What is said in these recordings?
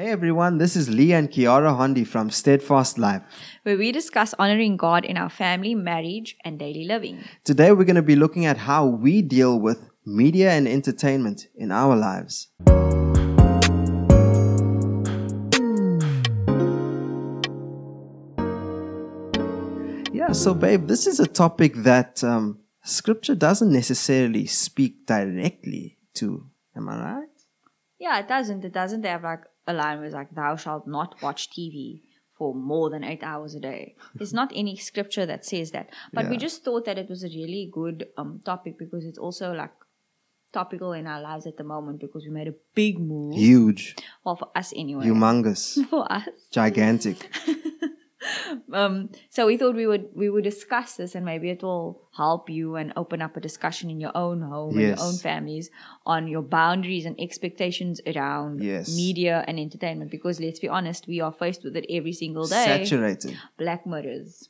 Hey everyone, this is Lee and Kiara Hondi from Steadfast Life. where we discuss honoring God in our family, marriage, and daily living. Today we're going to be looking at how we deal with media and entertainment in our lives. Yeah, so babe, this is a topic that um, scripture doesn't necessarily speak directly to. Am I right? Yeah, it doesn't. It doesn't have like a line where it's like, thou shalt not watch TV for more than eight hours a day. There's not any scripture that says that. But we just thought that it was a really good um, topic because it's also like topical in our lives at the moment because we made a big move. Huge, well, for us anyway. humongous, for us. gigantic. um, so we thought we would we would discuss this and maybe it will help you and open up a discussion in your own home and your own families on your boundaries and expectations around Yes. media and entertainment because let's be honest we are faced with it every single day Saturated. black mirrors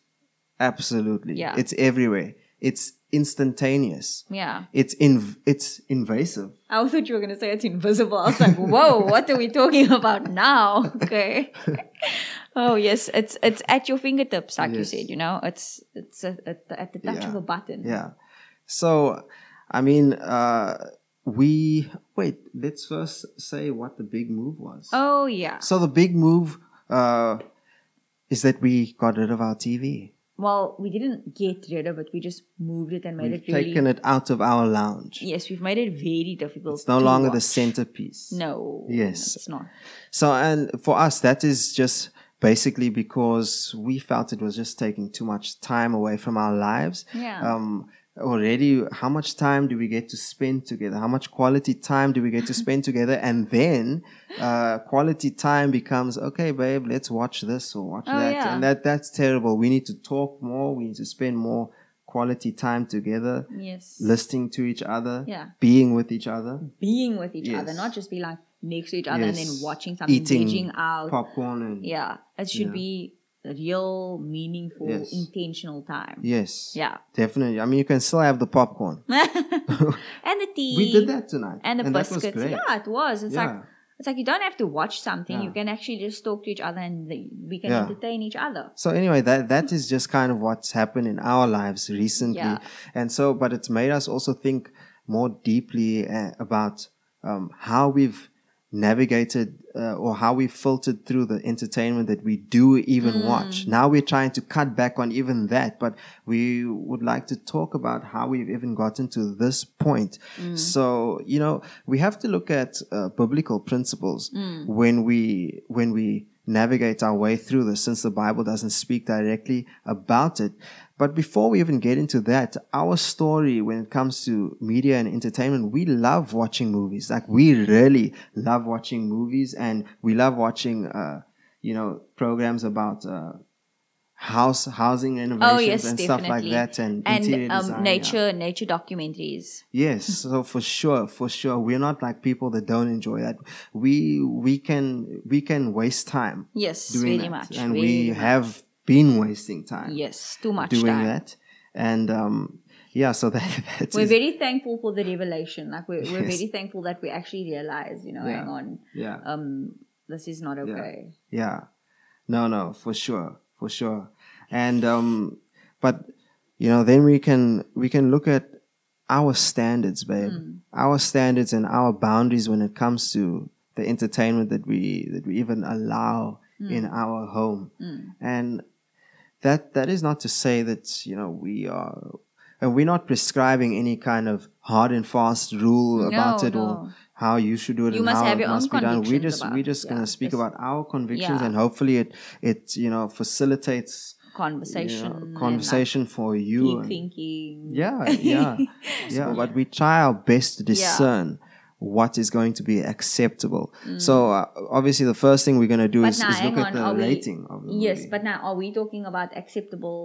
Absolutely. Yeah. It's everywhere. It's instantaneous. yeah It's inv- it's invasive. i thought you were going to say it's invisible i was like whoa what are we talking about now okay oh yes it's it's at your fingertips like you said you know it's it's at, at, the, at the touch of a button Yeah. So, I mean, uh, we wait. Let's first say what the big move was. oh yeah So the big move uh, is that we got rid of our TV. Well, we didn't get rid of it. We just moved it and made We've it really. taken it out of our lounge. Yes, we've made it very difficult. It's no longer the centerpiece. No. Yes. It's not. So, and for us, that is just basically because we felt it was just taking too much time away from our lives. Yeah. Um, already, how much time do we get to spend together? How much quality time do we get to spend together? And then, uh, quality time becomes, okay, babe, let's watch this or watch Oh, that. yeah. And that, that's terrible. We need to talk more. We need to spend more quality time together, yes. listening to each other, Yeah. being with each other. Being with each Yes. other, not just be like next to each other and then watching something, Eating out. Popcorn and Yeah. It should Yeah. be real, meaningful, Yes. intentional time. Yes. Yeah. Definitely. I mean, you can still have the popcorn. and the tea. we did that tonight. And the was biscuits. Yeah, it was. It's like Yeah. It's like you don't have to watch something. Yeah. You can actually just talk to each other and we can Yeah. entertain each other. So anyway, that that is just kind of what's happened in our lives recently, Yeah. and so, but it's made us also think more deeply uh, about um, how we've navigated uh, or how we filtered through the entertainment that we do even Mm. watch. Now we're trying to cut back on even that, but we would like to talk about how we've even gotten to this point. Mm. So you know, we have to look at uh, biblical principles Mm. when we when we navigate our way through this since the Bible doesn't speak directly about it. But before we even get into that, our story when it comes to media and entertainment, we love watching movies. Like we really love watching movies and we love watching, uh, you know, programs about, uh, house, housing renovations Oh yes, and definitely. stuff like that and, interior and um, design, yeah. nature nature documentaries. Yes, so for sure, for sure, we're not like people that don't enjoy that. We we can we can waste time Yes, doing very that, much. and very we much. have been wasting time yes too much doing time. that. And um, yeah, so that that's We're very thankful for the revelation. Like we're, we're Yes. very thankful that we actually realize, you know, Yeah. hang on, yeah um, this is not okay. yeah no no for sure for sure and um but you know then we can we can look at our standards babe Hmm. our standards and our boundaries when it comes to the entertainment that we that we even allow in our home Mm. and that that is not to say that you know we are and we're not prescribing any kind of hard and fast rule about No, it or no. How you should do it You and must how have it must be done. We just about- we're just yeah, gonna speak about our convictions Yeah. and hopefully it it you know facilitates you Conversation, know, and, like, conversation for you. and- thinking. yeah, yeah, yeah. But we try our best to discern what is going to be acceptable. So uh, obviously, the first thing we're going to do Mm. But is, now, is look at on, are the we- of the Yes, movie. but now are we talking about acceptable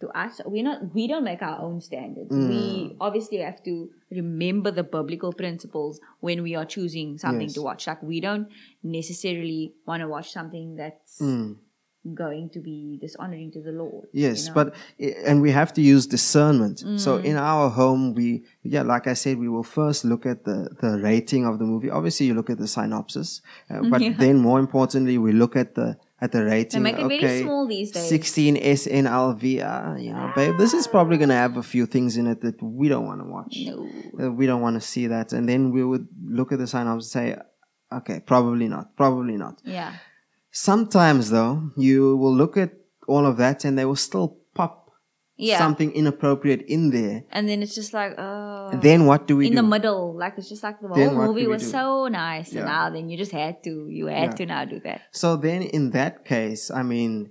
to us? We're not. We don't make our own standards. Mm. We obviously have to remember the biblical principles when we are choosing something Yes. to watch. Like we don't necessarily want to watch something that's Mm. going to be dishonoring to the Lord. Yes, you know? but and we have to use discernment. So Mm. in our home, we yeah, like I said, we will first look at the the rating of the movie. Obviously, you look at the synopsis, uh, but Yeah. then more importantly, we look at the at the they rating. make it okay, very small these days. 16 SNLV. Uh, you know, babe, this is probably gonna have a few things in it that we don't want to watch. No. We don't want to see that, and then we would look at the synopsis and say, okay, probably not, probably not. Yeah. Sometimes though, you will look at all of that and they will still pop Yeah. something inappropriate in there. and then it's just like, oh. Then what do we do? in do? the middle, like it's just like the Then whole movie was do? so nice, Yeah. and now then you just had to, you had Yeah. to now do that. so then in that case, I mean,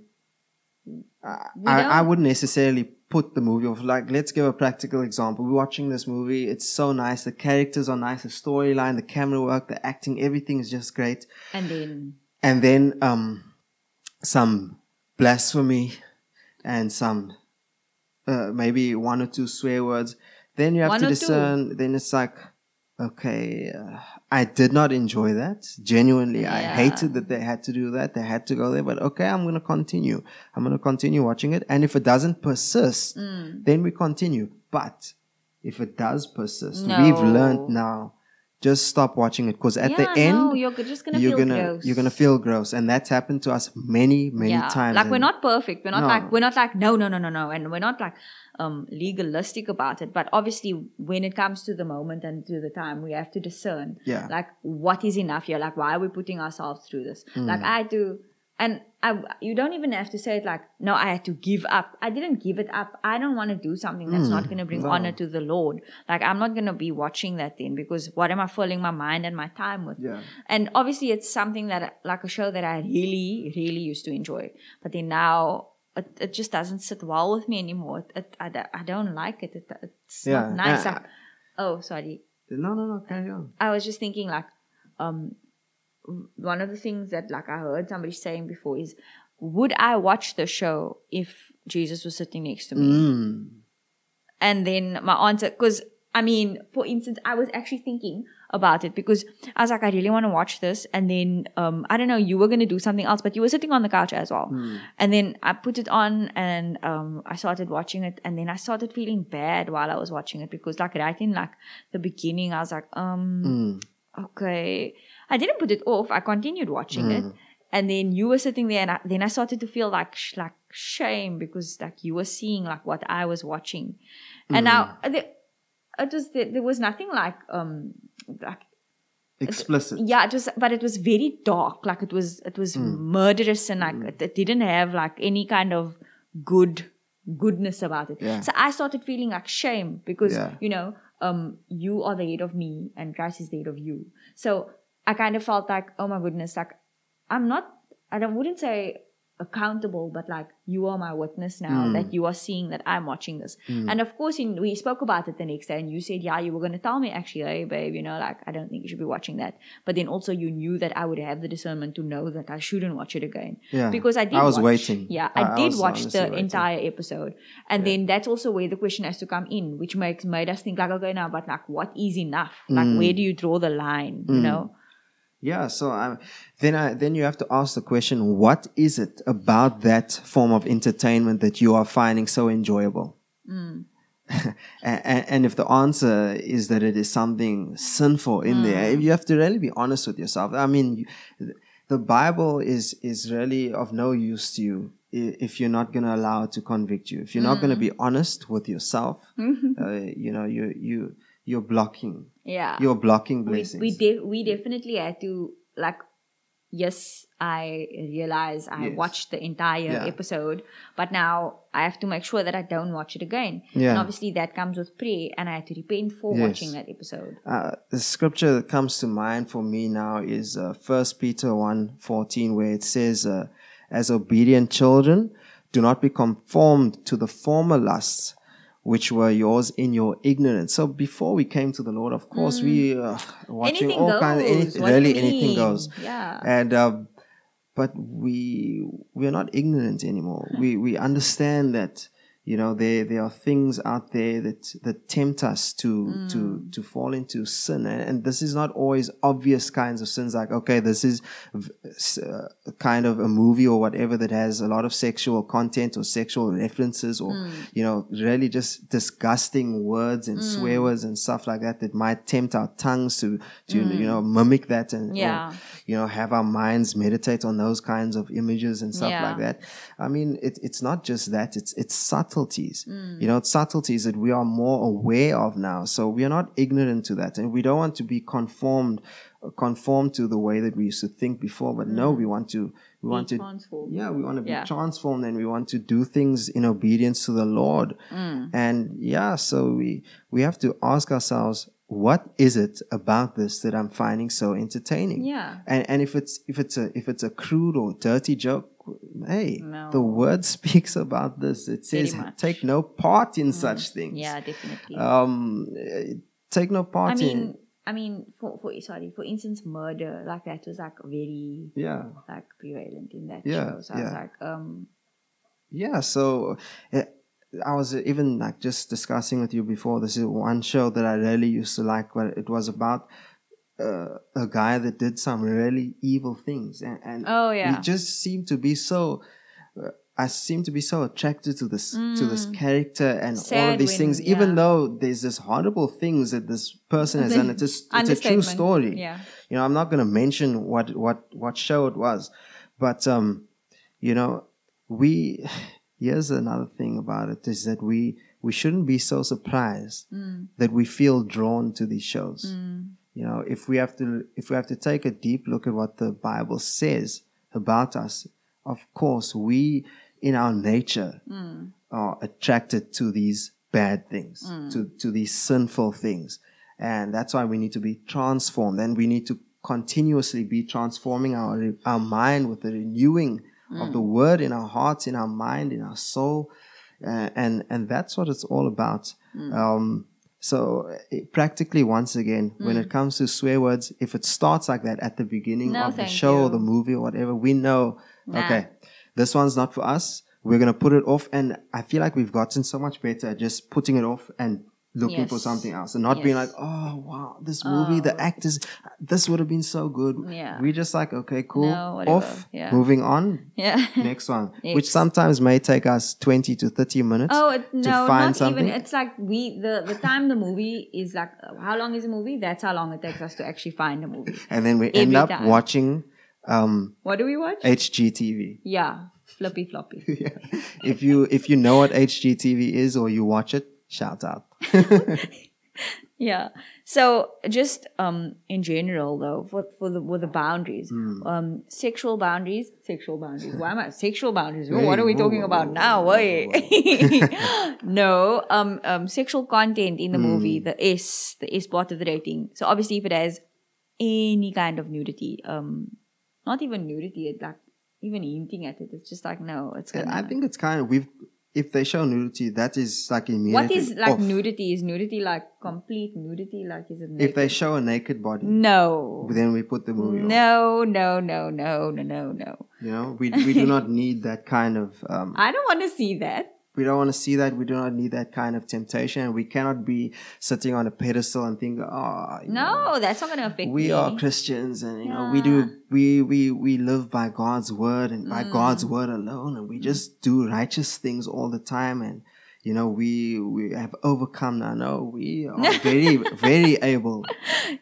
I, I, I wouldn't necessarily put the movie off. Like, let's give a practical example. We're watching this movie. It's so nice. The characters are nice. The storyline, the camera work, the acting, everything is just great. And then, and then um some blasphemy and some uh, maybe one or two swear words then you have One to or two. discern then it's like okay uh, i did not enjoy that. Genuinely i hated that they had to do that. They had to go there but okay i'm going to continue. I'm going to continue watching it. And if it doesn't persist mm, then we continue. But if it does persist we've learned now just stop watching it because at yeah, the end no, you're just gonna you're feel gonna gross. you're gonna feel gross and that's happened to us many many yeah. times Like we're not perfect. We're not No. like we're not like no, no, no, no, no, and we're not like um legalistic about it. But obviously, when it comes to the moment and to the time, we have to discern. Yeah. Like what is enough here? Like why are we putting ourselves through this? Mm. Like I do. And I, you don't even have to say it like, no, I had to give up. I didn't give it up. I don't want to do something that's not going to bring Mm. no. honor to the Lord. Like, I'm not going to be watching that then because what am I filling my mind and my time with? yeah And obviously, it's something that, like a show that I really, really used to enjoy. But then now, it, it just doesn't sit well with me anymore. It, it, I, don't- I don't like it. it it's Yeah, not nice. uh, Like, oh, sorry. no no no carry on I was just thinking, like, um, one of the things that, like, I heard somebody saying before is, would I watch the show if Jesus was sitting next to me? mm. And then my answer, because I mean, for instance, I was actually thinking about it because I was like, I really want to watch this. And then, um, I don't know, you were going to do something else, but you were sitting on the couch as well. And then I put it on and, um, I started watching it. And then I started feeling bad while I was watching it because like right in like the beginning, I was like, um, Mm. Okay. I didn't put it off. I continued watching it. Hmm. And then you were sitting there and I, then I started to feel like, sh- like shame because like you were seeing like what I was watching. And now hmm. the, it was, there, there was nothing like, um, like, explicit yeah, it was, but it was very dark. Like it was, it was hmm. murderous and like it, it didn't have like any kind of good goodness about it. Yeah. So I started feeling like shame because Yeah. you know, um, you are the head of me and Christ is the head of you. So I kind of felt like, oh my goodness, like I'm not, I don't, wouldn't say accountable, but like you are my witness now Hmm. that you are seeing that I'm watching this. And of course, in, we spoke about it the next day and you said, yeah, you were going to tell me actually, hey babe, you know, like I don't think you should be watching that. But then also you knew that I would have the discernment to know that I shouldn't watch it again. Yeah. Because I did I was watch- waiting. Yeah, I- I, did watch the waiting. entire episode. And then that's also where the question has to come in, which makes made us think like, okay, now, but like what is enough? Like Mm. where do you draw the line? You know? Yeah so then i then you have to ask the question what is it about that form of entertainment that you are finding so enjoyable Mm. and, and if the answer is that it is something sinful in there Mm. you have to really be honest with yourself i mean the bible is is really of no use to you if you're not going to allow it to convict you if you're not going to Mm. be honest with yourself uh, you know you you you're blocking Yeah. you're blocking we blessings we, de- we definitely had to like yes i realize i Yes. watched the entire Yeah. episode but now i have to make sure that i don't watch it again Yeah. and obviously that comes with prayer and i had to repent for Yes. watching that episode Uh, the scripture that comes to mind for me now is uh, 1 Peter 1 where it says, uh, As obedient children, do not be conformed to the former lusts which were yours in your ignorance. So before we came to the Lord, of course, we uh, watching Mm. anything all goes kinds of anything, What really anything goes. yeah And um, but we we are not ignorant anymore. We we understand that you know there there are things out there that that tempt us to to mm. to fall into sin. And, this is not always obvious kinds of sins like okay this is uh, kind of a movie or whatever that has a lot of sexual content or sexual references or mm. you know really just disgusting words and mm. swear words and stuff like that that might tempt our tongues to to you know mimic that and or, you know have our minds meditate on those kinds of images and stuff Yeah. like that i mean it, it's not just that it's it's subtleties Mm. you know it's subtleties that we are more aware of now so we are not ignorant to that and we don't want to be conformed conformed to the way that we used to think before but no we want to we want to Mm. transformed. yeah we want to be Yeah. transformed and we want to do things in obedience to the lord Mm. and yeah so we we have to ask ourselves what is it about this that i'm finding so entertaining Yeah. and and if it's if it's a if it's a crude or dirty joke hey No. the word speaks about this it says. Mm. take no part in such things Yeah, definitely. um eh, take no part I mean, in I mean, for, for sorry, for instance, murder like that was like very yeah like prevalent in that Yeah, show. So I was like, um, yeah so uh, i was even like just discussing with you before this is one show that i really used to like but it was about uh, a guy that did some really evil things and, and Oh, yeah. he just seemed to be so uh, I seem to be so attracted to this to this character and all of Mm. These things, even though there's this horrible things that this person has done. It's, just, it's a true story. Yeah. You know, I'm not going to mention what what what show it was, but um, you know, we here's another thing about it is that we we shouldn't be so surprised Mm. that we feel drawn to these shows. Mm. You know, if we have to if we have to take a deep look at what the Bible says about us, of course, we in our nature Mm. are attracted to these bad things, to, to these sinful things. And that's why we need to be transformed. And we need to continuously be transforming our, our mind with the renewing of the word in our hearts, in our mind, in our soul. Uh, and, and that's what it's all about. Um, so eh, practically once again, when it comes to swear words, if it starts like that at the beginning No, of the show or the movie or whatever, we know, Nah. okay, this one's not for us. We're gonna put it off, and I feel like we've gotten so much better at just putting it off and looking for something else, and not being like, "Oh wow, this movie, the actors, this would have been so good." Yeah. we just like, okay, cool, No, off, Yeah. moving on, Yeah. next one, which sometimes may take us twenty to thirty minutes. Oh it, no, find not something? even. It's like we the the time the movie is like how long is a movie? That's how long it takes us to actually find a movie. and then we end up time. watching um, What do we watch? HGTV. yeah, flippy floppy. yeah. If you if you know what HGTV is or you watch it, shout out. Yeah. So just um in general though, for for the with the boundaries, Hmm. um sexual boundaries, sexual boundaries. Why am I sexual boundaries? Hey, what are we whoa, talking whoa, about whoa, now? Wait. no, um um sexual content in the Hmm. movie, the S, the S part of the rating. So obviously if it has any kind of nudity, um not even nudity, it like even hinting at it, it's just like no, it's gonna I think it's kind of we've if they show nudity, that is like immediately. what is like off. nudity? Is nudity like complete nudity? Like is it If they show a naked body, No. then we put the movie on. No, no, no, no, no, no, no. You know, we we do not need that kind of. Um, I don't want to see that. We don't want to see that. We do not need that kind of temptation, we cannot be sitting on a pedestal and think, "Oh, you know, No, that's not going to affect we me. are Christians, and you know, we do we we we live by God's word and by God's Mm. word alone, and we just do righteous things all the time, and you know, we we have overcome now. No, we are very very able,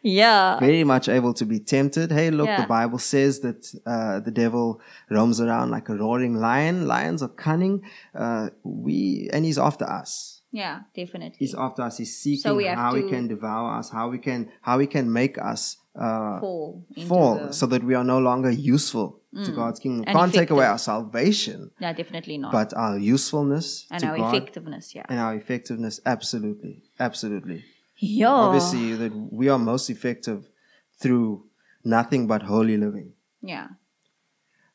Yeah. very much able to be tempted. Hey, look, Yeah. the Bible says that uh, the devil roams around like a roaring lion. Lions are cunning. Uh, we and he's after us. Yeah, definitely. He's after us. He's seeking have how he can devour us, how we can how he can make us uh, fall. Fall, so that we are no longer useful Mm. to God's kingdom. And Can't take away our salvation, yeah, definitely not. but our usefulness and our God effectiveness, yeah. and our effectiveness. Absolutely, absolutely. Yeah. Obviously, that we are most effective through nothing but holy living. Yeah.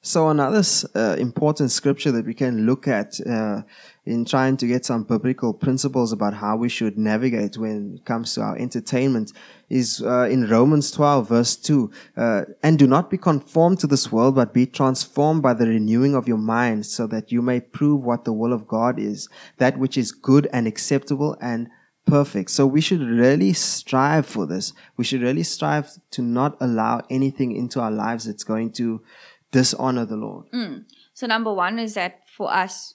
So another uh, important scripture that we can look at uh, in trying to get some biblical principles about how we should navigate when it comes to our entertainment is uh, in Romans 12 verse 2. Uh, and do not be conformed to this world, but be transformed by the renewing of your mind so that you may prove what the will of God is, that which is good and acceptable and perfect. So we should really strive for this. We should really strive to not allow anything into our lives that's going to dishonor the Lord. Mm. So number one is that for us,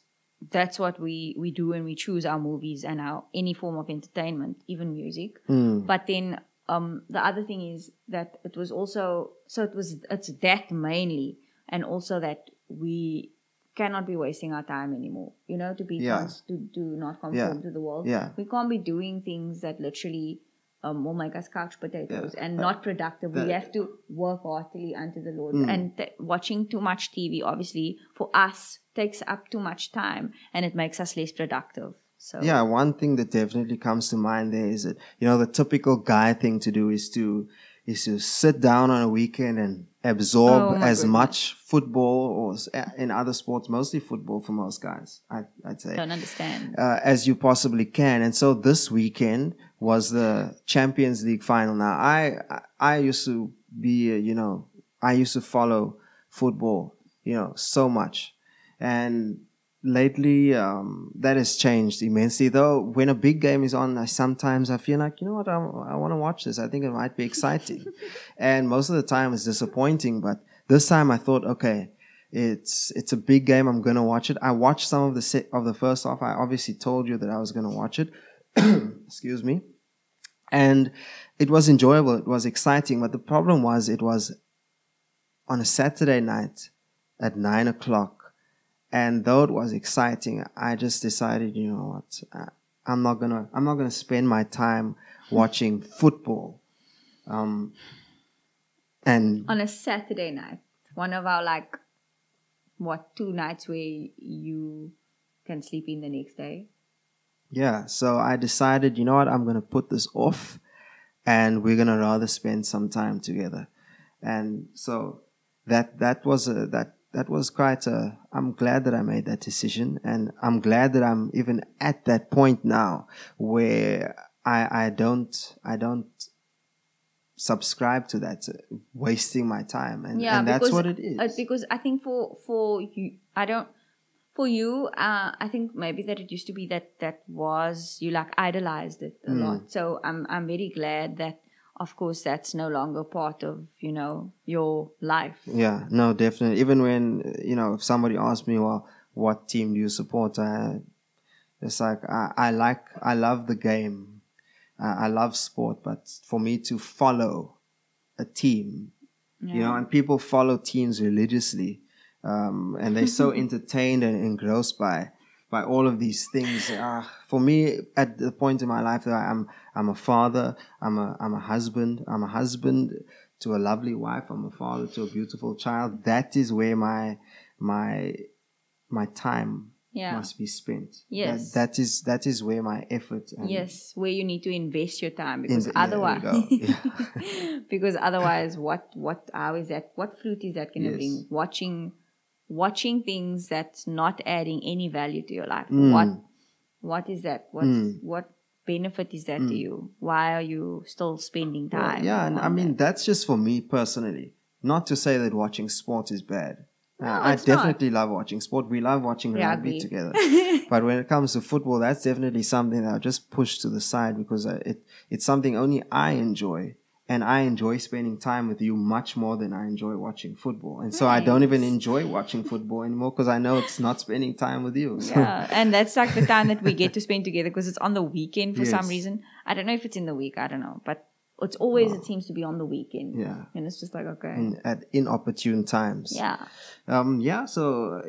that's what we we do when we choose our movies and our any form of entertainment, even music. Mm. But then um, the other thing is that it was also so it was it's that mainly, and also that we cannot be wasting our time anymore. You know, to be Yeah. trans- to do not conform Yeah. to the world. Yeah. We can't be doing things that literally um, will make us couch potatoes Yeah. and Uh, not productive. we have to work heartily unto the Lord. Mm. And th- watching too much TV, obviously, for us, takes up too much time and it makes us less productive. So Yeah, one thing that definitely comes to mind there is that you know the typical guy thing to do is to is to sit down on a weekend and absorb Oh, as goodness. much football or s- in other sports, mostly football for most guys. I, I'd say don't understand. uh, as you possibly can. And so this weekend was the Champions League final. Now, I I, used to be, you know, I used to follow football, you know, so much, and lately um, that has changed immensely. Though when a big game is on, I sometimes I feel like, you know what, I, I want to watch this. I think it might be exciting, and most of the time it's disappointing. But this time I thought, okay. It's it's a big game. I'm gonna watch it. I watched some of the set of the first half. I obviously told you that I was gonna watch it. Excuse me. And it was enjoyable. It was exciting. But the problem was it was on a Saturday night at nine o'clock. And though it was exciting, I just decided, you know what, I- I'm not gonna, I'm not gonna spend my time watching football. Um, and On a Saturday night, one of our like, what, two nights where you can sleep in the next day. Yeah, so I decided, you know what, I'm gonna put this off, and we're gonna rather spend some time together, and so that that was a that that was quite a. I'm glad that I made that decision, and I'm glad that I'm even at that point now where I I don't I don't subscribe to that wasting my time, and yeah, and that's what it is. because I think for for you, I don't. For you, uh, I think maybe that it used to be that that was you like idolized it a Mm. lot. So I'm I'm very glad that, of course, that's no longer part of you know your life. Yeah, no, definitely. Even when you know, if somebody asks me, well, what team do you support? I, it's like I, I like, I love the game, I, I love sport, but for me to follow a team, you know, and people follow teams religiously, um, and they're so entertained and engrossed by by all of these things. Uh, for me, at the point in my life that I'm, I'm a father, I'm a, I'm a husband, I'm a husband to a lovely wife, I'm a father to a beautiful child. That is where my my my time Yeah. must be spent. That- Yes. that is that is where my effort. And Yes, where you need to invest your time because otherwise. Yeah. because otherwise, what what how is that? What fruit is that going to Yes. bring? Watching, watching things that's not adding any value to your life. Mm. What what is that? What's Mm. what benefit is that to you? Why are you still spending Well, time? yeah, and I mean that? that's just for me personally. Not to say that watching sport is bad. Uh, I it's not. definitely love watching sport. We love watching rugby, Rugby. together. but when it comes to football, that's definitely something that I just push to the side because uh, it it's something only I enjoy, and I enjoy spending time with you much more than I enjoy watching football. And so I don't even enjoy watching football anymore because I know it's not spending time with you. So. yeah, and that's like the time that we get to spend together because it's on the weekend for some reason. I don't know if it's in the week. I don't know, but it's always it seems to be on the weekend. Yeah. and it's just like okay, In, at inopportune times. yeah. Um, yeah, so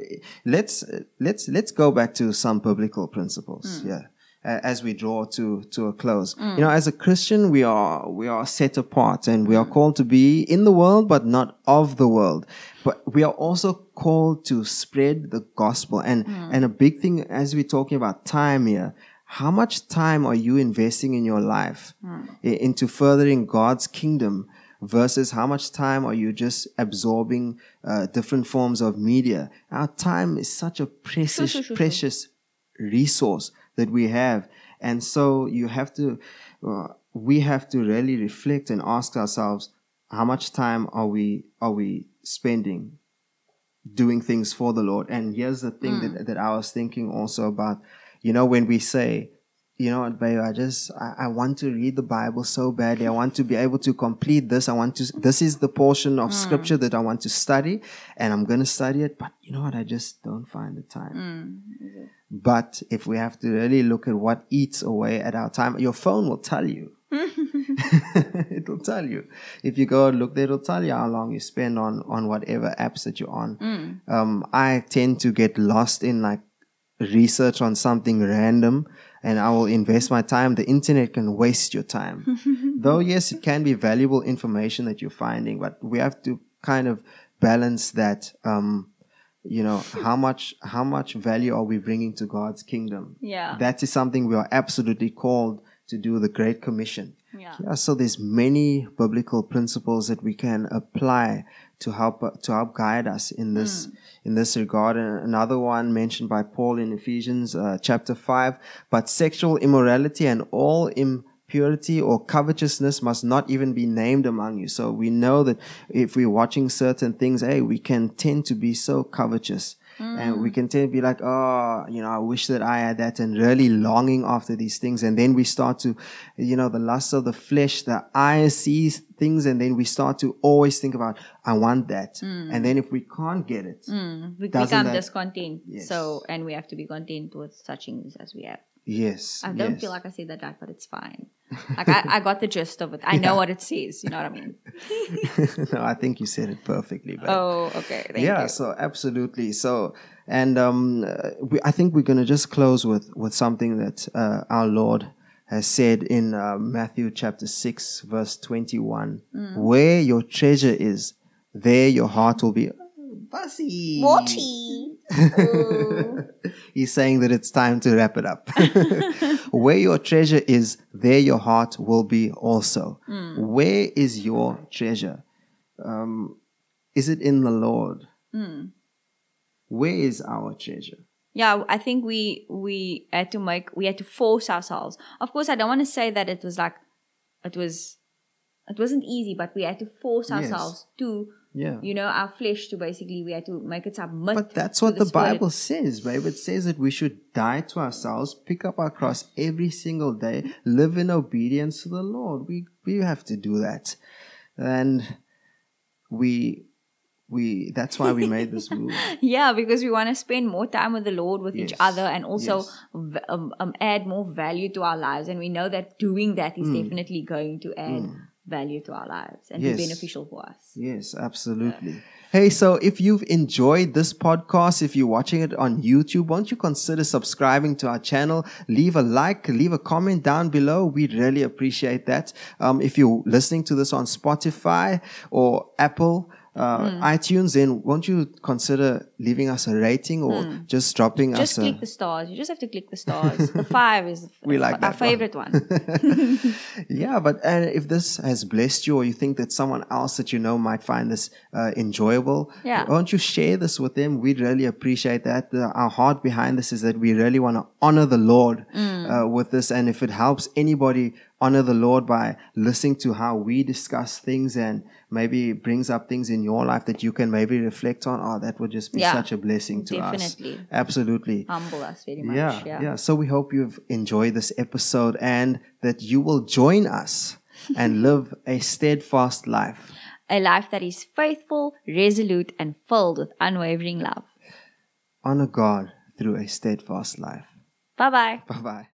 let's let's let's go back to some biblical principles. Yeah, a- as we draw to to a close. Mm. You know, as a Christian, we are we are set apart, and we are mm. called to be in the world, but not of the world. But we are also called to spread the gospel. And mm. and a big thing as we're talking about time here. How much time are you investing in your life i- into furthering God's kingdom? versus how much time are you just absorbing uh, different forms of media. Our time is such a precious, precious resource that we have. And so you have to, uh, we have to really reflect and ask ourselves, how much time are we, are we spending doing things for the Lord? And here's the thing that, hmm. that I was thinking also about, you know, when we say, you know what, babe, I just, I, I want to read the Bible so badly. I want to be able to complete this. I want to, this is the portion of hmm. scripture that I want to study and I'm going to study it. But you know what? I just don't find the time. Hmm. But if we have to really look at what eats away at our time, your phone will tell you. it'll tell you. If you go and look there, it'll tell you how long you spend on, on whatever apps that you're on. Um, I tend to get lost in like research on something random and I will invest my time. The internet can waste your time. Though, yes, it can be valuable information that you're finding, but we have to kind of balance that. Um, you know, how much, how much value are we bringing to God's kingdom? Yeah. That is something we are absolutely called to do the Great Commission. Yeah. Yeah, so there's many biblical principles that we can apply to help to help guide us in this in this regard. And another one mentioned by Paul in Ephesians uh, chapter five. But sexual immorality and all impurity or covetousness must not even be named among you. So we know that if we're watching certain things, hey, we can tend to be so covetous. And we mm. can tend to be like, oh, you know, I wish that I had that and really longing after these things. And then we start to, you know, the lust of the flesh, the eye sees things. And then we start to always think about, I want that. Mm. And then if we can't get it, mm. We Doesn't become that- discontent. Yes. So, and we have to be content with such things as we have. Yes. I don't yes. feel like I said that right, but it's fine. Like I, I got the gist of it. I know what it says. You know what I mean? no, I think you said it perfectly. But Oh, okay. Thank yeah you. so absolutely so and um uh, we, i think we're going to just close with with something that uh, our lord has said in uh, matthew chapter 6 verse 21 Mm. where your treasure is there your heart will be Bussy. He's saying that it's time to wrap it up. Where your treasure is, there your heart will be also. Hmm. Where is your treasure? Um, is it in the Lord? Hmm. Where is our treasure? yeah i think we we had to make we had to force ourselves of course i don't want to say that it was like it was it wasn't easy but we had to force Yes. ourselves to Yeah. you know our flesh to basically we had to make it submit But that's what the, Spirit. Bible says, babe. It says that we should die to ourselves, pick up our cross every single day, live in obedience to the Lord. We we have to do that, and we we that's why we made this move. yeah because we want to spend more time with the lord with each other and also Yes. v- um, um, add more value to our lives and we know that doing that is Mm. definitely going to add value to our lives and Yes. be beneficial for us Yes, absolutely. Hey, so if you've enjoyed this podcast, if you're watching it on YouTube, won't you consider subscribing to our channel? Leave a like, leave a comment down below. We'd really appreciate that. Um, if you're listening to this on Spotify or Apple, uh, iTunes, then won't you consider leaving us a rating or just dropping just us Just click the stars you just have to click the stars the five is We like our that one. favorite one, yeah, but uh, if this has blessed you, or you think that someone else that you know might find this uh, enjoyable, Yeah. won't you share this with them? We'd really appreciate that. The, our heart behind this is that we really want to honor the Lord uh, with this, and if it helps anybody honor the Lord by listening to how we discuss things and maybe brings up things in your life that you can maybe reflect on, oh, that would just be Yeah, such a blessing to definitely. us. Definitely. Absolutely. humble us very much Yeah, yeah, yeah. So we hope you've enjoyed this episode and that you will join us and live a steadfast life. a life that is faithful resolute and filled with unwavering love Honor God through a steadfast life. bye bye Bye bye.